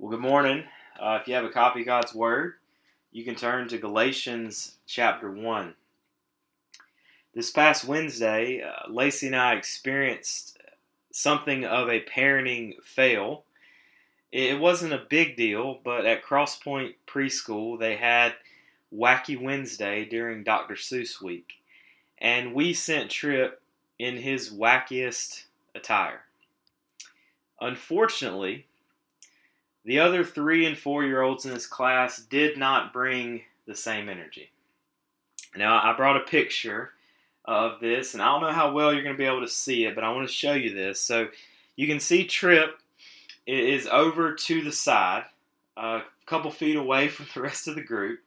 Well, good morning. Uh, if you have a copy of God's Word, you can turn to Galatians chapter 1. This past Wednesday, uh, Lacey and I experienced something of a parenting fail. It wasn't a big deal, but at Crosspoint Preschool, they had Wacky Wednesday during Dr. Seuss week. And we sent Trip in his wackiest attire. Unfortunately, the other three and four year olds in this class did not bring the same energy. Now, I brought a picture of this, and I don't know how well you're going to be able to see it, but I want to show you this. So you can see Trip is over to the side, a couple feet away from the rest of the group,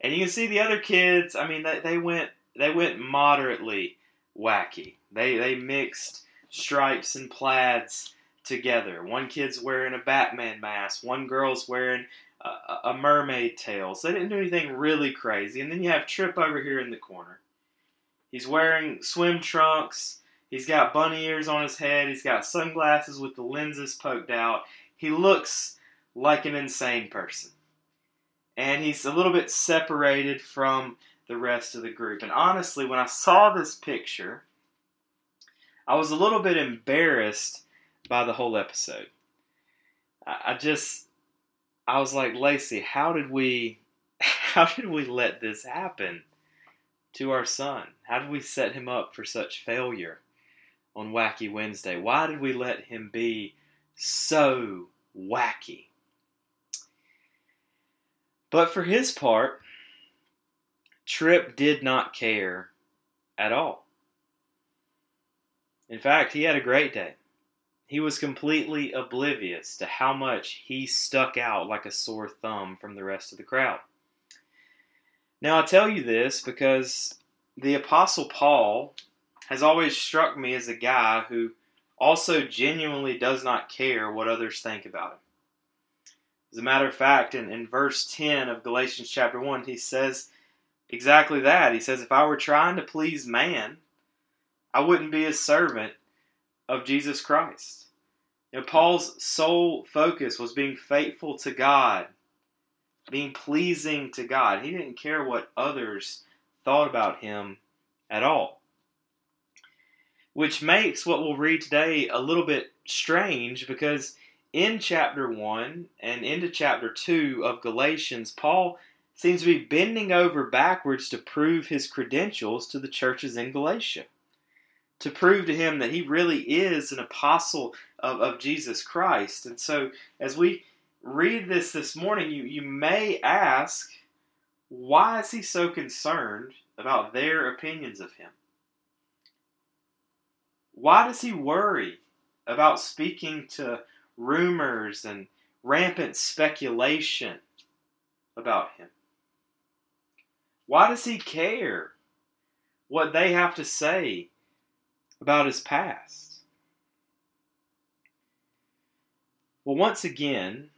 and you can see the other kids. I mean, they, they went they went moderately wacky. They they mixed stripes and plaids together. One kid's wearing a Batman mask, one girl's wearing a, a mermaid tail. So they didn't do anything really crazy. And then you have Trip over here in the corner. He's wearing swim trunks. He's got bunny ears on his head. He's got sunglasses with the lenses poked out. He looks like an insane person. And he's a little bit separated from the rest of the group. And honestly, when I saw this picture, I was a little bit embarrassed by the whole episode. I, I just, I was like, Lacey, how did we, how did we let this happen to our son? How did we set him up for such failure on Wacky Wednesday? Why did we let him be so wacky? But for his part, Trip did not care at all. In fact, he had a great day. He was completely oblivious to how much he stuck out like a sore thumb from the rest of the crowd. Now, I tell you this because the Apostle Paul has always struck me as a guy who also genuinely does not care what others think about him. As a matter of fact, in, in verse 10 of Galatians chapter 1, he says exactly that. He says, If I were trying to please man, I wouldn't be a servant of Jesus Christ. You know, Paul's sole focus was being faithful to God, being pleasing to God. He didn't care what others thought about him at all. Which makes what we'll read today a little bit strange because in chapter 1 and into chapter 2 of Galatians, Paul seems to be bending over backwards to prove his credentials to the churches in Galatia to prove to him that he really is an apostle of, of Jesus Christ. And so, as we read this this morning, you, you may ask, why is he so concerned about their opinions of him? Why does he worry about speaking to rumors and rampant speculation about him? Why does he care what they have to say about his past. Well, once again,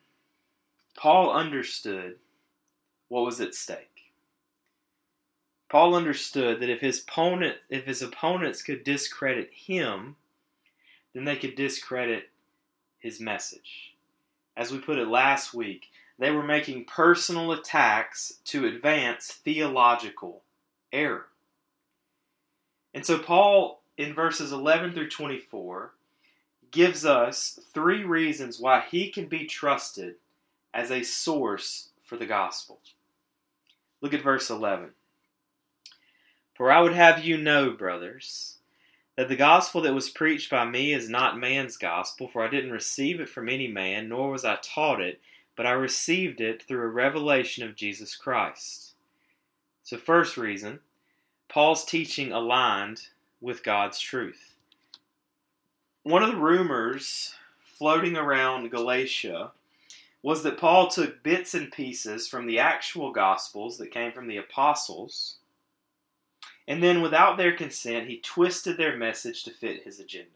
Paul understood what was at stake. Paul understood that if his opponent if his opponents could discredit him, then they could discredit his message. As we put it last week, they were making personal attacks to advance theological error. And so Paul in verses 11 through 24 gives us three reasons why he can be trusted as a source for the gospel. Look at verse 11. For I would have you know, brothers, that the gospel that was preached by me is not man's gospel, for I didn't receive it from any man, nor was I taught it, but I received it through a revelation of Jesus Christ. So, first reason, Paul's teaching aligned with God's truth. One of the rumors floating around Galatia was that Paul took bits and pieces from the actual Gospels that came from the apostles, and then without their consent, he twisted their message to fit his agenda.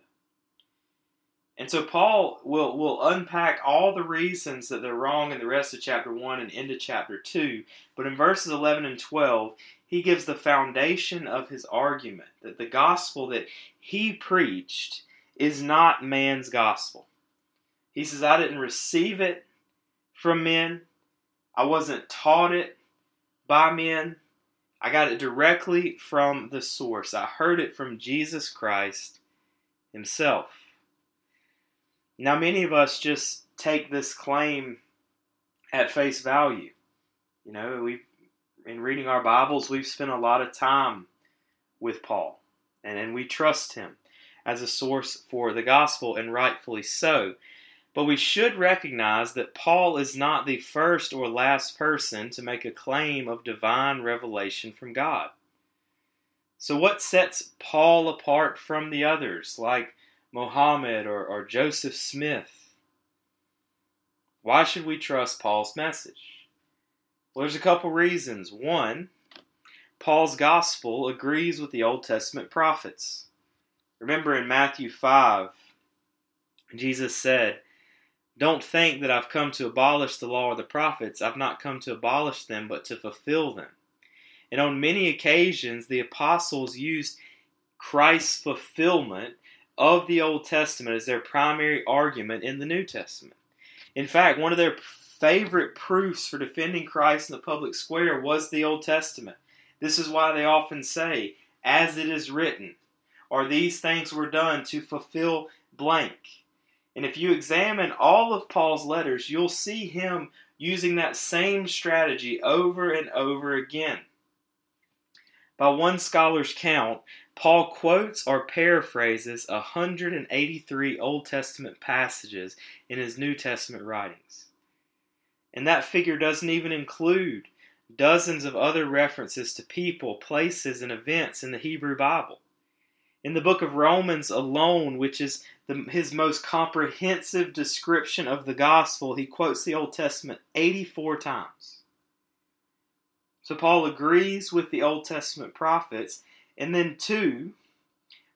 And so Paul will, will unpack all the reasons that they're wrong in the rest of chapter 1 and into chapter 2. But in verses 11 and 12, he gives the foundation of his argument that the gospel that he preached is not man's gospel. He says, I didn't receive it from men. I wasn't taught it by men. I got it directly from the source. I heard it from Jesus Christ Himself. Now, many of us just take this claim at face value. You know, we in reading our Bibles, we've spent a lot of time with Paul, and, and we trust him as a source for the gospel, and rightfully so. But we should recognize that Paul is not the first or last person to make a claim of divine revelation from God. So, what sets Paul apart from the others, like Mohammed or, or Joseph Smith? Why should we trust Paul's message? Well, there's a couple reasons. One, Paul's gospel agrees with the Old Testament prophets. Remember in Matthew 5, Jesus said, Don't think that I've come to abolish the law or the prophets. I've not come to abolish them, but to fulfill them. And on many occasions, the apostles used Christ's fulfillment of the Old Testament as their primary argument in the New Testament. In fact, one of their favorite proofs for defending Christ in the public square was the Old Testament. This is why they often say, as it is written, or these things were done to fulfill blank. And if you examine all of Paul's letters, you'll see him using that same strategy over and over again. By one scholar's count, Paul quotes or paraphrases 183 Old Testament passages in his New Testament writings. And that figure doesn't even include dozens of other references to people, places, and events in the Hebrew Bible. In the book of Romans alone, which is the, his most comprehensive description of the gospel, he quotes the Old Testament 84 times. So Paul agrees with the Old Testament prophets. And then, two,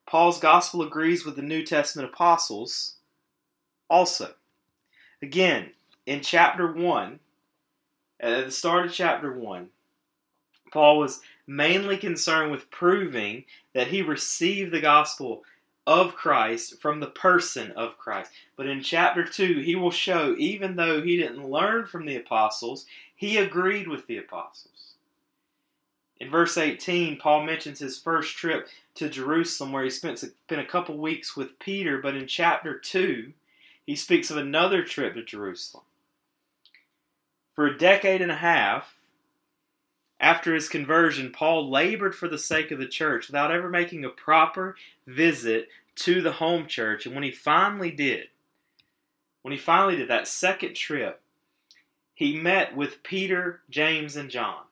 Paul's gospel agrees with the New Testament apostles also. Again, in chapter 1, at the start of chapter 1, Paul was mainly concerned with proving that he received the gospel of Christ from the person of Christ. But in chapter 2, he will show, even though he didn't learn from the apostles, he agreed with the apostles. In verse 18, Paul mentions his first trip to Jerusalem where he spent, spent a couple weeks with Peter, but in chapter 2, he speaks of another trip to Jerusalem. For a decade and a half after his conversion, Paul labored for the sake of the church without ever making a proper visit to the home church. And when he finally did, when he finally did that second trip, he met with Peter, James, and John.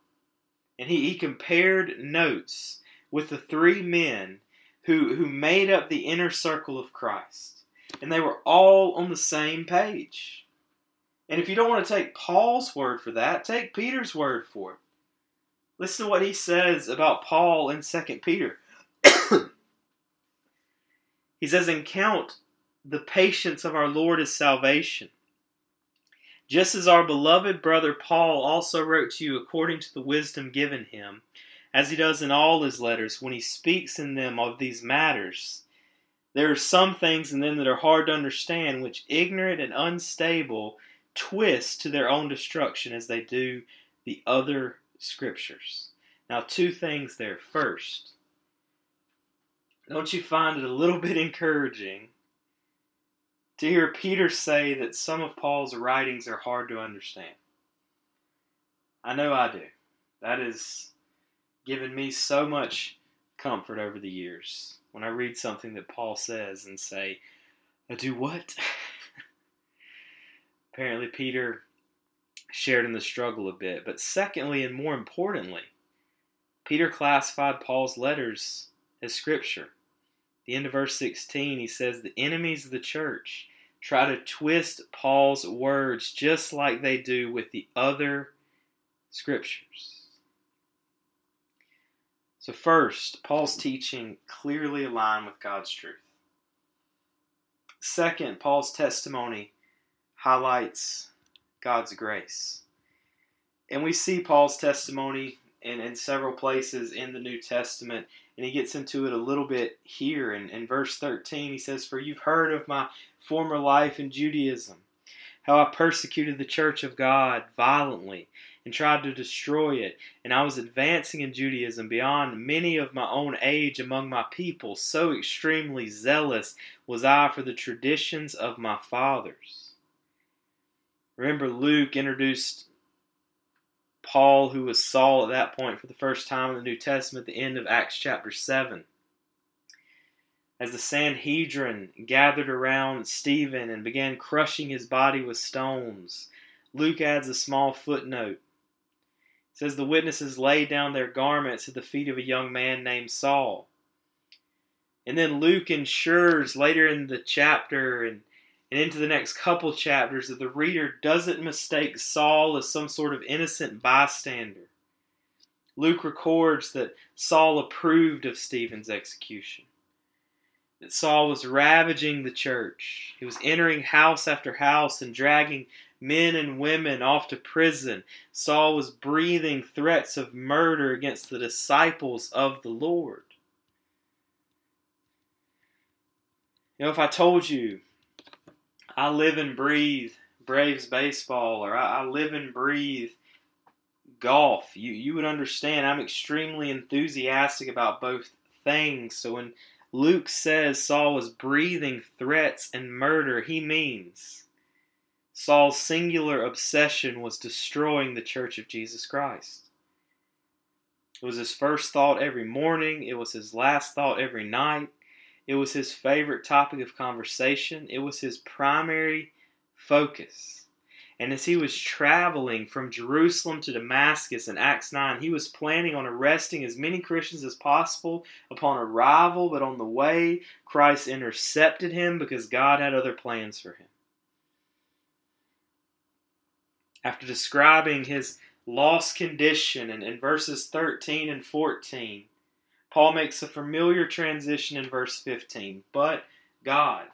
And he, he compared notes with the three men who, who made up the inner circle of Christ. And they were all on the same page. And if you don't want to take Paul's word for that, take Peter's word for it. Listen to what he says about Paul in 2 Peter. he says, And count the patience of our Lord as salvation. Just as our beloved brother Paul also wrote to you according to the wisdom given him, as he does in all his letters when he speaks in them of these matters. There are some things in them that are hard to understand, which ignorant and unstable twist to their own destruction as they do the other scriptures. Now, two things there. First, don't you find it a little bit encouraging to hear Peter say that some of Paul's writings are hard to understand? I know I do. That has given me so much comfort over the years when I read something that Paul says and say, I do what? Apparently, Peter shared in the struggle a bit. But secondly, and more importantly, Peter classified Paul's letters as scripture. the end of verse 16, he says, The enemies of the church try to twist Paul's words just like they do with the other scriptures. So, first, Paul's teaching clearly aligned with God's truth. Second, Paul's testimony highlights God's grace. And we see Paul's testimony in, in several places in the New Testament, and he gets into it a little bit here. In, in verse 13, he says, For you've heard of my former life in Judaism, how I persecuted the church of God violently and tried to destroy it, and I was advancing in Judaism beyond many of my own age among my people, so extremely zealous was I for the traditions of my fathers. Remember, Luke introduced Paul, who was Saul at that point for the first time in the New Testament, at the end of Acts chapter 7. As the Sanhedrin gathered around Stephen and began crushing his body with stones, Luke adds a small footnote. It says the witnesses laid down their garments at the feet of a young man named Saul. And then Luke ensures later in the chapter and and into the next couple chapters that the reader doesn't mistake Saul as some sort of innocent bystander. Luke records that Saul approved of Stephen's execution, that Saul was ravaging the church. He was entering house after house and dragging men and women off to prison. Saul was breathing threats of murder against the disciples of the Lord. You know, if I told you I live and breathe Braves baseball or I, I live and breathe golf, you, you would understand I'm extremely enthusiastic about both things. So when Luke says Saul was breathing threats and murder, he means Saul's singular obsession was destroying the church of Jesus Christ. It was his first thought every morning, it was his last thought every night. It was his favorite topic of conversation. It was his primary focus. And as he was traveling from Jerusalem to Damascus in Acts 9, he was planning on arresting as many Christians as possible upon arrival, but on the way, Christ intercepted him because God had other plans for him. After describing his lost condition in, in verses 13 and 14, Paul makes a familiar transition in verse 15, but God.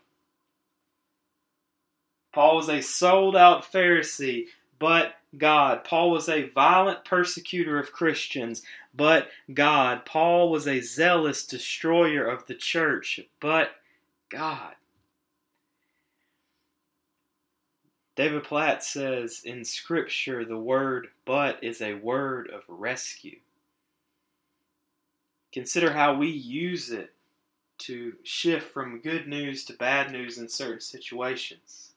Paul was a sold out Pharisee, but God. Paul was a violent persecutor of Christians, but God. Paul was a zealous destroyer of the church, but God. David Platt says in Scripture the word but is a word of rescue. Consider how we use it to shift from good news to bad news in certain situations.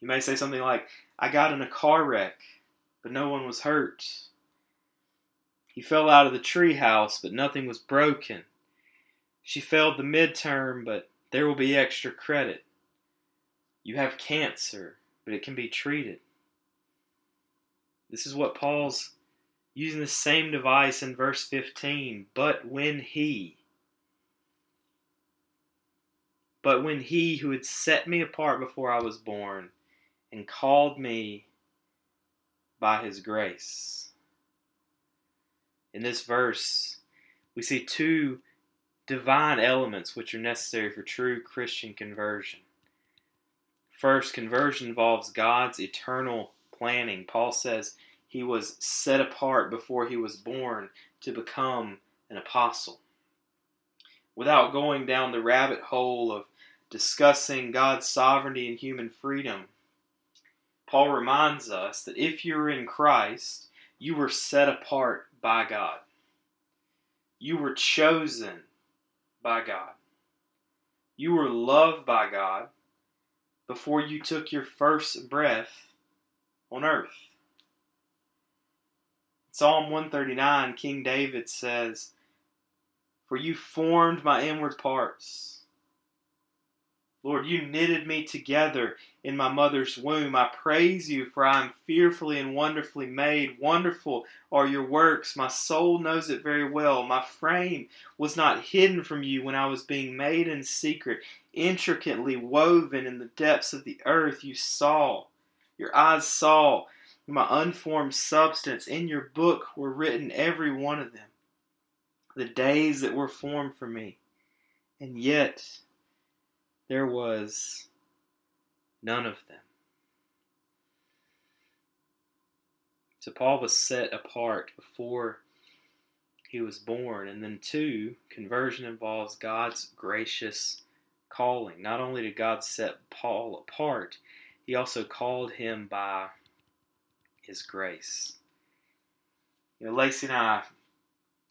You may say something like, I got in a car wreck, but no one was hurt. He fell out of the treehouse, but nothing was broken. She failed the midterm, but there will be extra credit. You have cancer, but it can be treated. This is what Paul's using the same device in verse 15. But when he, but when he who had set me apart before I was born and called me by his grace. In this verse, we see two divine elements which are necessary for true Christian conversion. First, conversion involves God's eternal planning. Paul says, he was set apart before he was born to become an apostle. Without going down the rabbit hole of discussing God's sovereignty and human freedom, Paul reminds us that if you're in Christ, you were set apart by God. You were chosen by God. You were loved by God before you took your first breath on earth. Psalm 139, King David says, For you formed my inward parts. Lord, you knitted me together in my mother's womb. I praise you, for I am fearfully and wonderfully made. Wonderful are your works. My soul knows it very well. My frame was not hidden from you when I was being made in secret, intricately woven in the depths of the earth. You saw, your eyes saw my unformed substance. In your book were written every one of them, the days that were formed for me. And yet there was none of them. So Paul was set apart before he was born. And then, two, conversion involves God's gracious calling. Not only did God set Paul apart, he also called him by his grace. You know, Lacey and I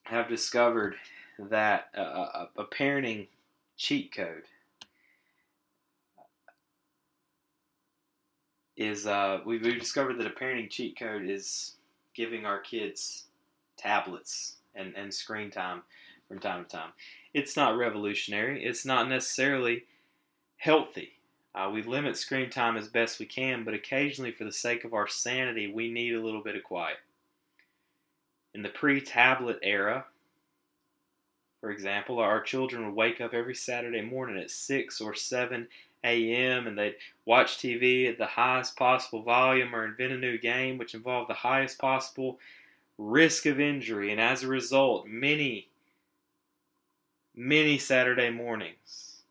have discovered that uh, a, a parenting cheat code is uh, we've, we've discovered that a parenting cheat code is giving our kids tablets and, and screen time from time to time. It's not revolutionary. It's not necessarily healthy. Uh, we limit screen time as best we can, but occasionally, for the sake of our sanity, we need a little bit of quiet. In the pre tablet era, for example, our children would wake up every Saturday morning at 6 or 7 a.m. and they'd watch TV at the highest possible volume or invent a new game which involved the highest possible risk of injury. And as a result, many, many Saturday mornings,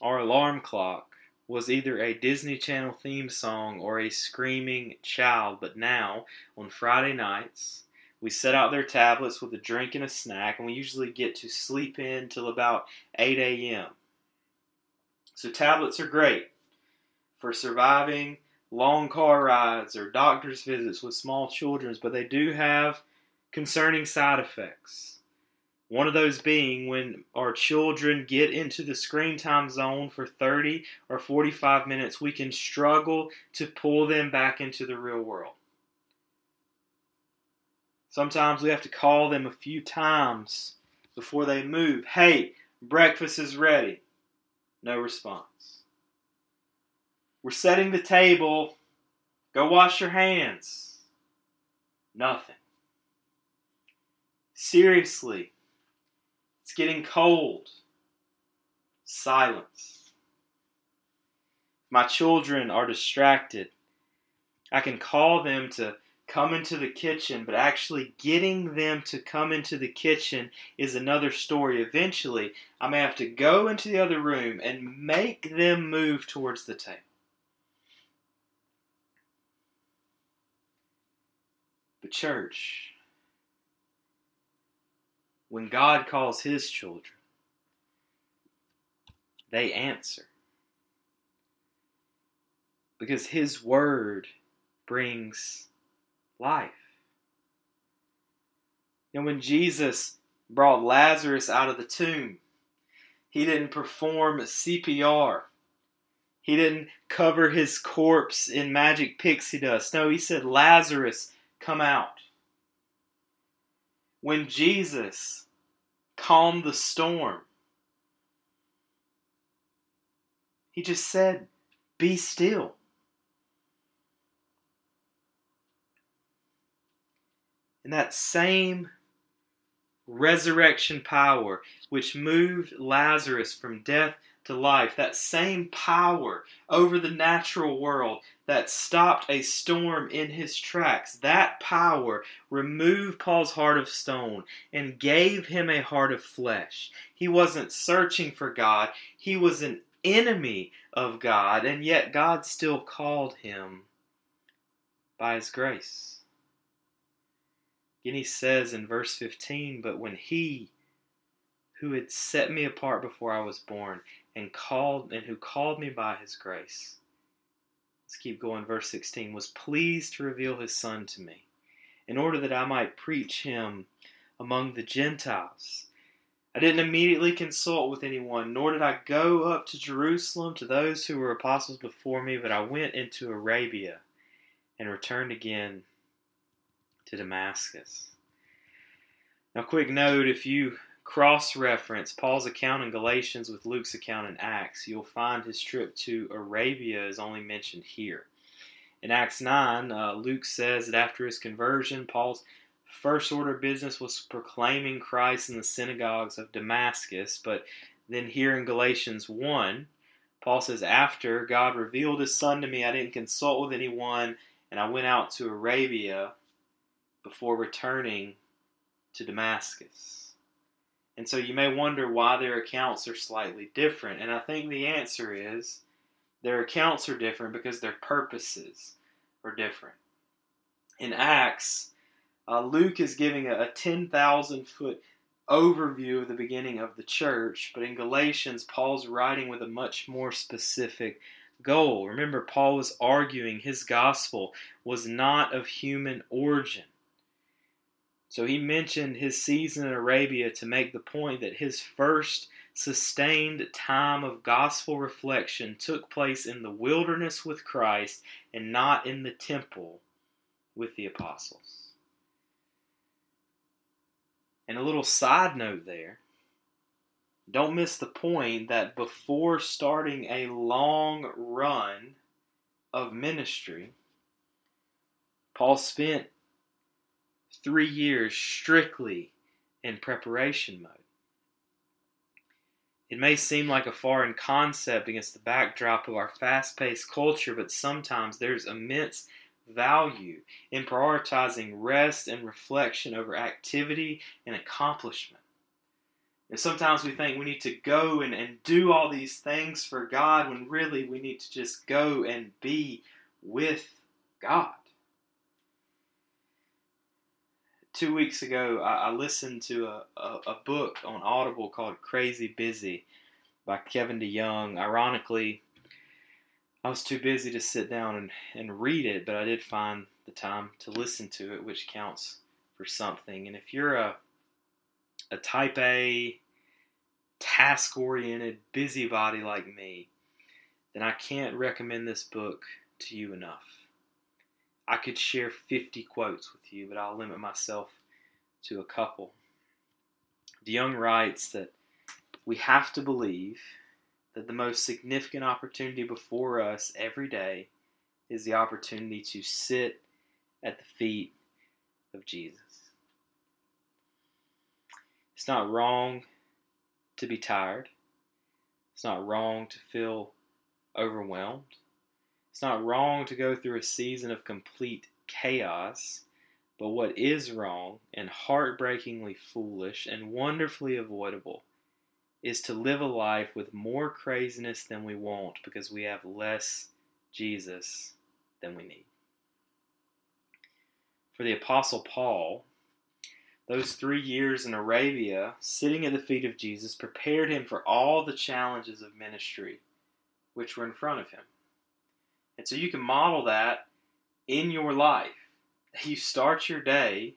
our alarm clock was either a Disney Channel theme song or a screaming child. But now, on Friday nights, we set out their tablets with a drink and a snack, and we usually get to sleep in till about 8 a.m. So, tablets are great for surviving long car rides or doctor's visits with small children, but they do have concerning side effects. One of those being when our children get into the screen time zone for 30 or 45 minutes, we can struggle to pull them back into the real world. Sometimes we have to call them a few times before they move. Hey, breakfast is ready. No response. We're setting the table. Go wash your hands. Nothing. Seriously, it's getting cold. Silence. My children are distracted. I can call them to come into the kitchen, but actually getting them to come into the kitchen is another story. Eventually, I may have to go into the other room and make them move towards the table. But, church, when God calls his children, they answer. Because his word brings life. And when Jesus brought Lazarus out of the tomb, he didn't perform CPR. He didn't cover his corpse in magic pixie dust. No, he said, Lazarus, come out when Jesus calmed the storm. He just said, Be still. And that same resurrection power which moved Lazarus from death to life, that same power over the natural world that stopped a storm in his tracks, that power removed Paul's heart of stone and gave him a heart of flesh. He wasn't searching for God, he was an enemy of God, and yet God still called him by his grace. Again, he says in verse 15, But when he who had set me apart before I was born and called and who called me by his grace. Let's keep going verse 16 was pleased to reveal his son to me in order that I might preach him among the Gentiles. I didn't immediately consult with anyone, nor did I go up to Jerusalem to those who were apostles before me, but I went into Arabia and returned again to Damascus. Now, quick note if you cross reference Paul's account in Galatians with Luke's account in Acts, you'll find his trip to Arabia is only mentioned here. In Acts 9, uh, Luke says that after his conversion, Paul's first order of business was proclaiming Christ in the synagogues of Damascus. But then here in Galatians 1, Paul says, After God revealed his son to me, I didn't consult with anyone, and I went out to Arabia before returning to Damascus. And so you may wonder why their accounts are slightly different. And I think the answer is their accounts are different because their purposes are different. In Acts, uh, Luke is giving a, a 10,000 foot overview of the beginning of the church, but in Galatians, Paul's writing with a much more specific goal. Remember, Paul was arguing his gospel was not of human origin. So he mentioned his season in Arabia to make the point that his first sustained time of gospel reflection took place in the wilderness with Christ and not in the temple with the apostles. And a little side note there don't miss the point that before starting a long run of ministry, Paul spent three years strictly in preparation mode. It may seem like a foreign concept against the backdrop of our fast paced culture, but sometimes there's immense value in prioritizing rest and reflection over activity and accomplishment. And sometimes we think we need to go and, and do all these things for God when really we need to just go and be with God. Two weeks ago, I, I listened to a, a, a book on Audible called Crazy Busy by Kevin DeYoung. Ironically, I was too busy to sit down and, and read it, but I did find the time to listen to it, which counts for something. And if you're a a type A, task oriented busybody like me, then I can't recommend this book to you enough. I could share 50 quotes with you, but I'll limit myself to a couple. DeYoung writes that we have to believe that the most significant opportunity before us every day is the opportunity to sit at the feet of Jesus. It's not wrong to be tired. It's not wrong to feel overwhelmed. It's not wrong to go through a season of complete chaos. But what is wrong and heartbreakingly foolish and wonderfully avoidable is to live a life with more craziness than we want because we have less Jesus than we need. For the Apostle Paul, those three years in Arabia, sitting at the feet of Jesus, prepared him for all the challenges of ministry which were in front of him. And so you can model that in your life. You start your day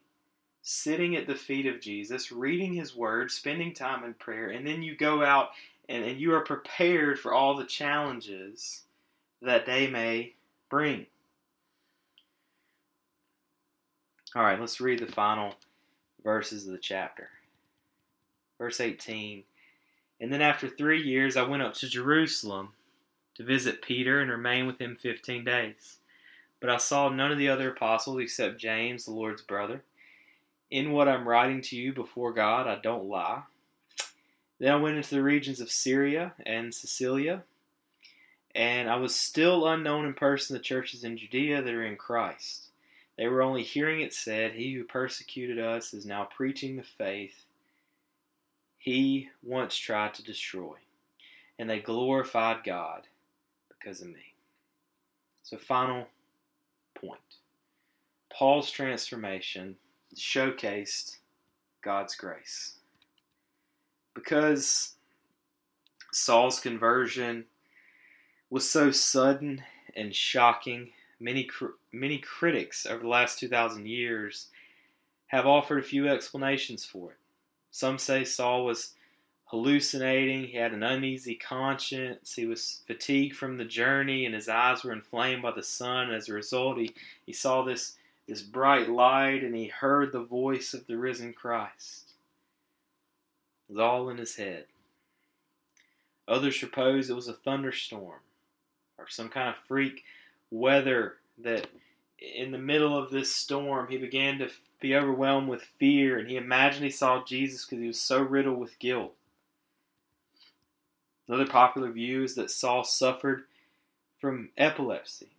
sitting at the feet of Jesus, reading his word, spending time in prayer, and then you go out and, and you are prepared for all the challenges that day may bring. All right, let's read the final verses of the chapter. Verse 18 And then after three years, I went up to Jerusalem to visit Peter and remain with him fifteen days. But I saw none of the other apostles except James, the Lord's brother in what I'm writing to you before God, I don't lie. Then I went into the regions of Syria and Cilicia, and I was still unknown in person to the churches in Judea that are in Christ. They were only hearing it said, He who persecuted us is now preaching the faith he once tried to destroy. And they glorified God because of me. So, final point Paul's transformation showcased God's grace. Because Saul's conversion was so sudden and shocking, many many critics over the last 2000 years have offered a few explanations for it. Some say Saul was hallucinating, he had an uneasy conscience, he was fatigued from the journey, and his eyes were inflamed by the sun. As a result, he, he saw this this bright light and he heard the voice of the risen Christ. It was all in his head. Others suppose it was a thunderstorm or some kind of freak weather that in the middle of this storm he began to be overwhelmed with fear and he imagined he saw Jesus because he was so riddled with guilt. Another popular view is that Saul suffered from epilepsy.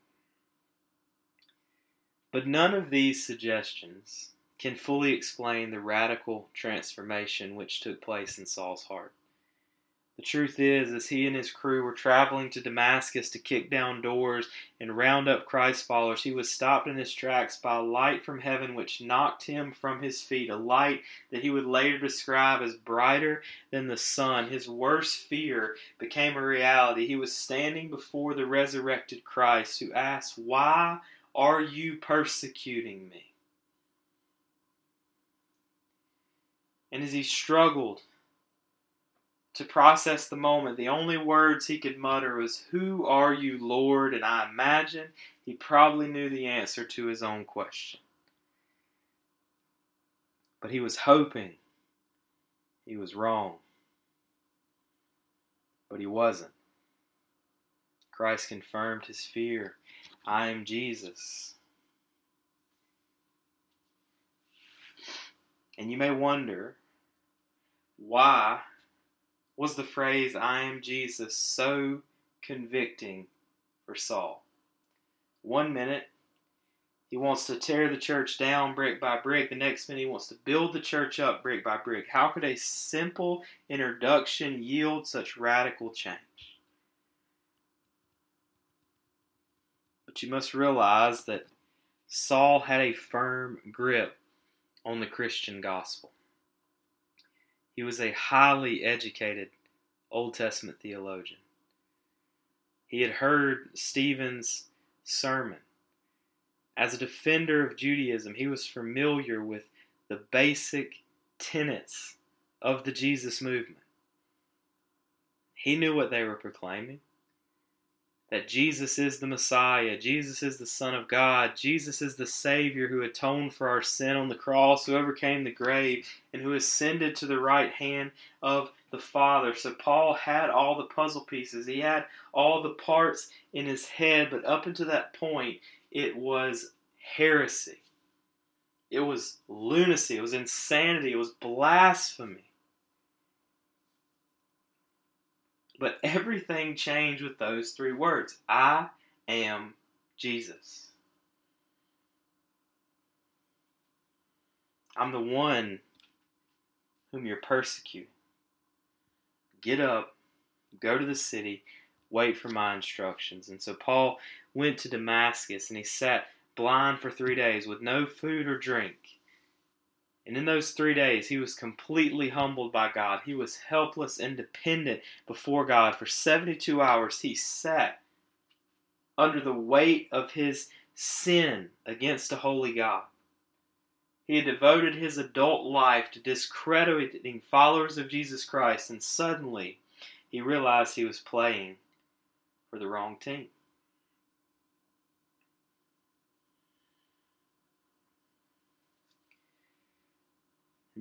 But none of these suggestions can fully explain the radical transformation which took place in Saul's heart. The truth is, as he and his crew were traveling to Damascus to kick down doors and round up Christ followers, he was stopped in his tracks by a light from heaven which knocked him from his feet, a light that he would later describe as brighter than the sun. His worst fear became a reality. He was standing before the resurrected Christ who asked, Why are you persecuting me? And as he struggled to process the moment, the only words he could mutter was, Who are you, Lord? And I imagine he probably knew the answer to his own question. But he was hoping he was wrong. But he wasn't. Christ confirmed his fear I am Jesus. And you may wonder why was the phrase, I am Jesus, so convicting for Saul? One minute, he wants to tear the church down brick by brick. The next minute, he wants to build the church up brick by brick. How could a simple introduction yield such radical change? But you must realize that Saul had a firm grip on the Christian gospel. He was a highly educated Old Testament theologian. He had heard Stephen's sermon. As a defender of Judaism, he was familiar with the basic tenets of the Jesus movement. He knew what they were proclaiming that Jesus is the Messiah, Jesus is the Son of God, Jesus is the Savior who atoned for our sin on the cross, who overcame the grave, and who ascended to the right hand of the Father. So Paul had all the puzzle pieces, he had all the parts in his head, but up until that point, it was heresy. It was lunacy, it was insanity, it was blasphemy. But everything changed with those three words I am Jesus. I'm the one whom you're persecuting. Get up, go to the city, wait for my instructions. And so Paul went to Damascus and he sat blind for three days with no food or drink. And in those three days, he was completely humbled by God. He was helpless and dependent before God. For 72 hours, he sat under the weight of his sin against a holy God. He had devoted his adult life to discrediting followers of Jesus Christ, and suddenly he realized he was playing for the wrong team.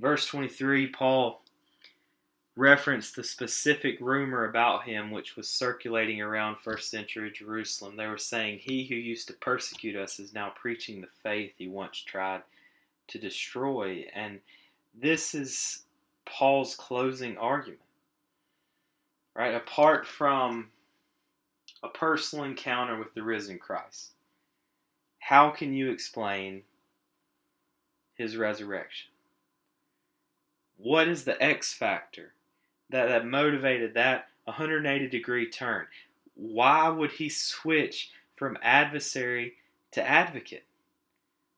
Verse 23, Paul referenced the specific rumor about him which was circulating around first century Jerusalem. They were saying, He who used to persecute us is now preaching the faith he once tried to destroy. And this is Paul's closing argument. Right? Apart from a personal encounter with the risen Christ, how can you explain his resurrection? What is the X factor that, that motivated that 180 degree turn? Why would he switch from adversary to advocate?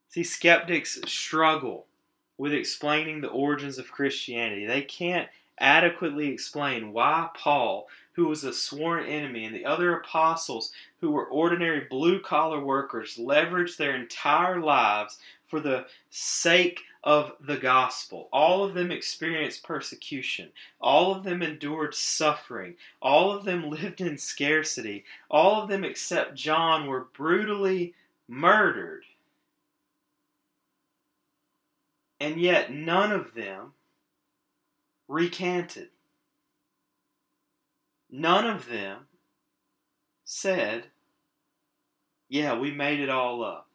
See, skeptics struggle with explaining the origins of Christianity. They can't adequately explain why Paul, who was a sworn enemy, and the other apostles, who were ordinary blue collar workers, leveraged their entire lives for the sake of the gospel. All of them experienced persecution. All of them endured suffering. All of them lived in scarcity. All of them, except John, were brutally murdered. And yet, none of them recanted. None of them said, Yeah, we made it all up.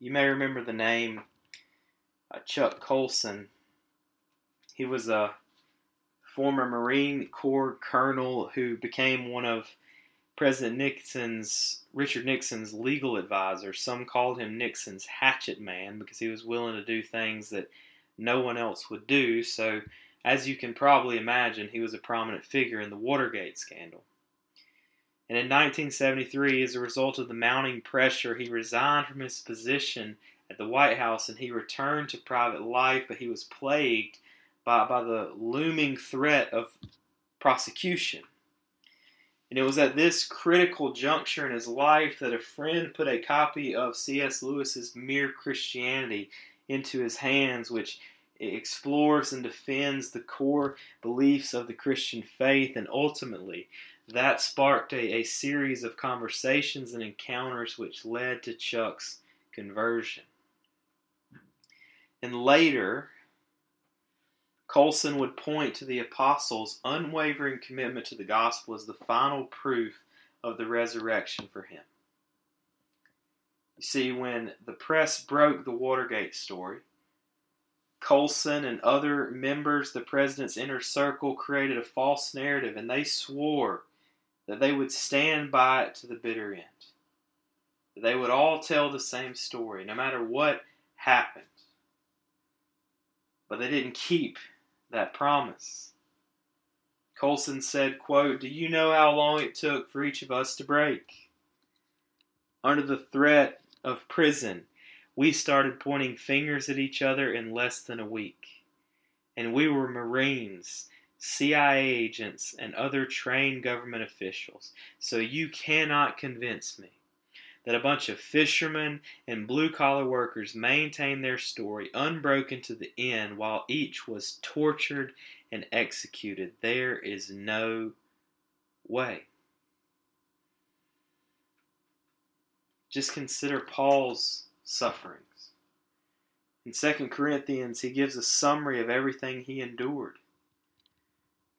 You may remember the name uh, Chuck Colson. He was a former Marine Corps colonel who became one of President Nixon's Richard Nixon's legal advisor. Some called him Nixon's hatchet man because he was willing to do things that no one else would do, so as you can probably imagine, he was a prominent figure in the Watergate scandal. And in 1973, as a result of the mounting pressure, he resigned from his position at the White House and he returned to private life, but he was plagued by, by the looming threat of prosecution. And it was at this critical juncture in his life that a friend put a copy of C.S. Lewis's Mere Christianity into his hands, which explores and defends the core beliefs of the Christian faith. And ultimately, that sparked a, a series of conversations and encounters which led to Chuck's conversion. And later, Colson would point to the apostles' unwavering commitment to the gospel as the final proof of the resurrection for him. You see, when the press broke the Watergate story, Colson and other members, the president's inner circle, created a false narrative and they swore that they would stand by it to the bitter end. That they would all tell the same story, no matter what happened. But they didn't keep that promise. Colson said, quote, Do you know how long it took for each of us to break? Under the threat of prison, we started pointing fingers at each other in less than a week. And we were Marines, CIA agents, and other trained government officials. So you cannot convince me that a bunch of fishermen and blue collar workers maintained their story unbroken to the end while each was tortured and executed. There is no way. Just consider Paul's sufferings. In 2 Corinthians, he gives a summary of everything he endured.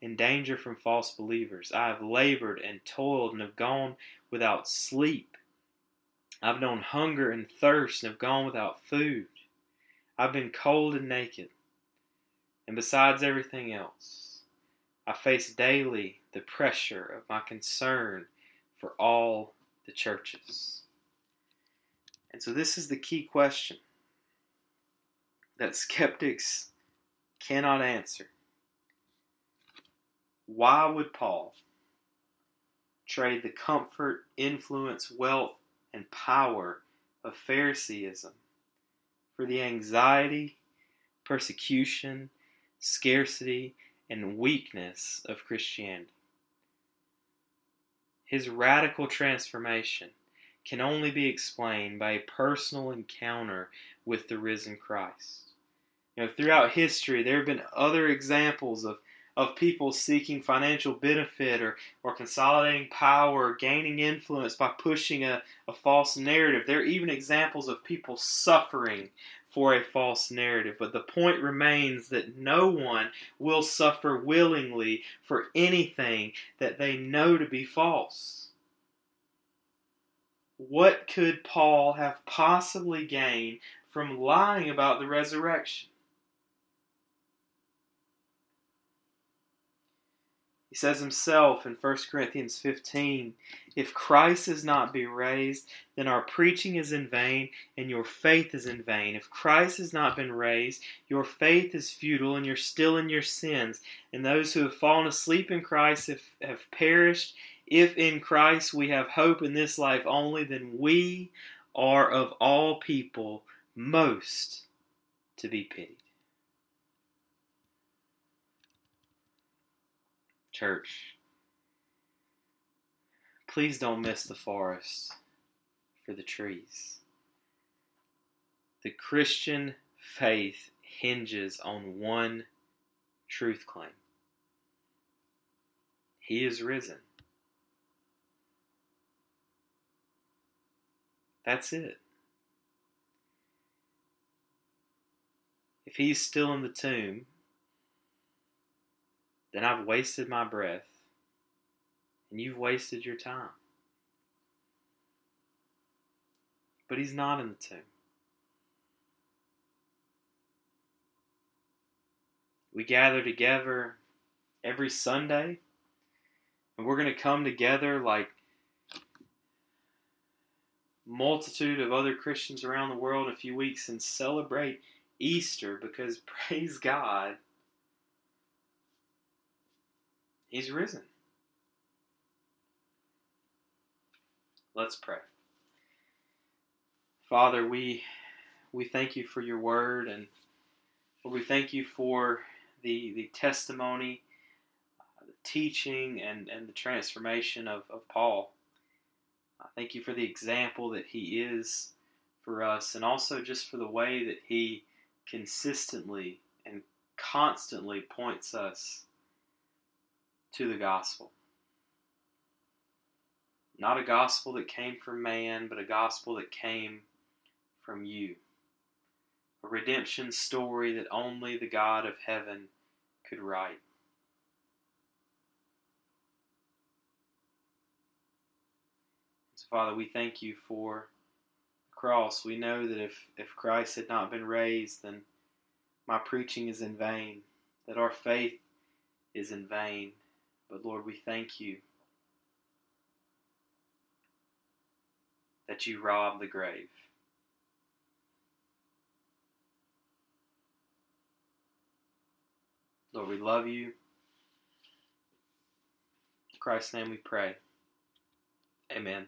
in danger from false believers. I have labored and toiled and have gone without sleep. I've known hunger and thirst and have gone without food. I've been cold and naked. And besides everything else, I face daily the pressure of my concern for all the churches. And so, this is the key question that skeptics cannot answer. Why would Paul trade the comfort, influence, wealth, and power of Phariseeism for the anxiety, persecution, scarcity, and weakness of Christianity. His radical transformation can only be explained by a personal encounter with the risen Christ. You know, throughout history, there have been other examples of of people seeking financial benefit or, or consolidating power or gaining influence by pushing a, a false narrative. There are even examples of people suffering for a false narrative. But the point remains that no one will suffer willingly for anything that they know to be false. What could Paul have possibly gained from lying about the resurrection? Says himself in 1 Corinthians 15 If Christ is not be raised, then our preaching is in vain and your faith is in vain. If Christ has not been raised, your faith is futile and you're still in your sins. And those who have fallen asleep in Christ have, have perished. If in Christ we have hope in this life only, then we are of all people most to be pitied. Church, please don't miss the forest for the trees. The Christian faith hinges on one truth claim He is risen. That's it. If he's still in the tomb, then I've wasted my breath and you've wasted your time. But he's not in the tomb. We gather together every Sunday, and we're going to come together like multitude of other Christians around the world in a few weeks and celebrate Easter because praise God, He's risen. Let's pray. Father, we we thank you for your word and we thank you for the the testimony, uh, the teaching and, and the transformation of, of Paul. I thank you for the example that he is for us and also just for the way that he consistently and constantly points us to the gospel. Not a gospel that came from man, but a gospel that came from you. A redemption story that only the God of heaven could write. So, Father, we thank you for the cross. We know that if, if Christ had not been raised, then my preaching is in vain, that our faith is in vain. But Lord, we thank you that you rob the grave. Lord, we love you. In Christ's name we pray. Amen.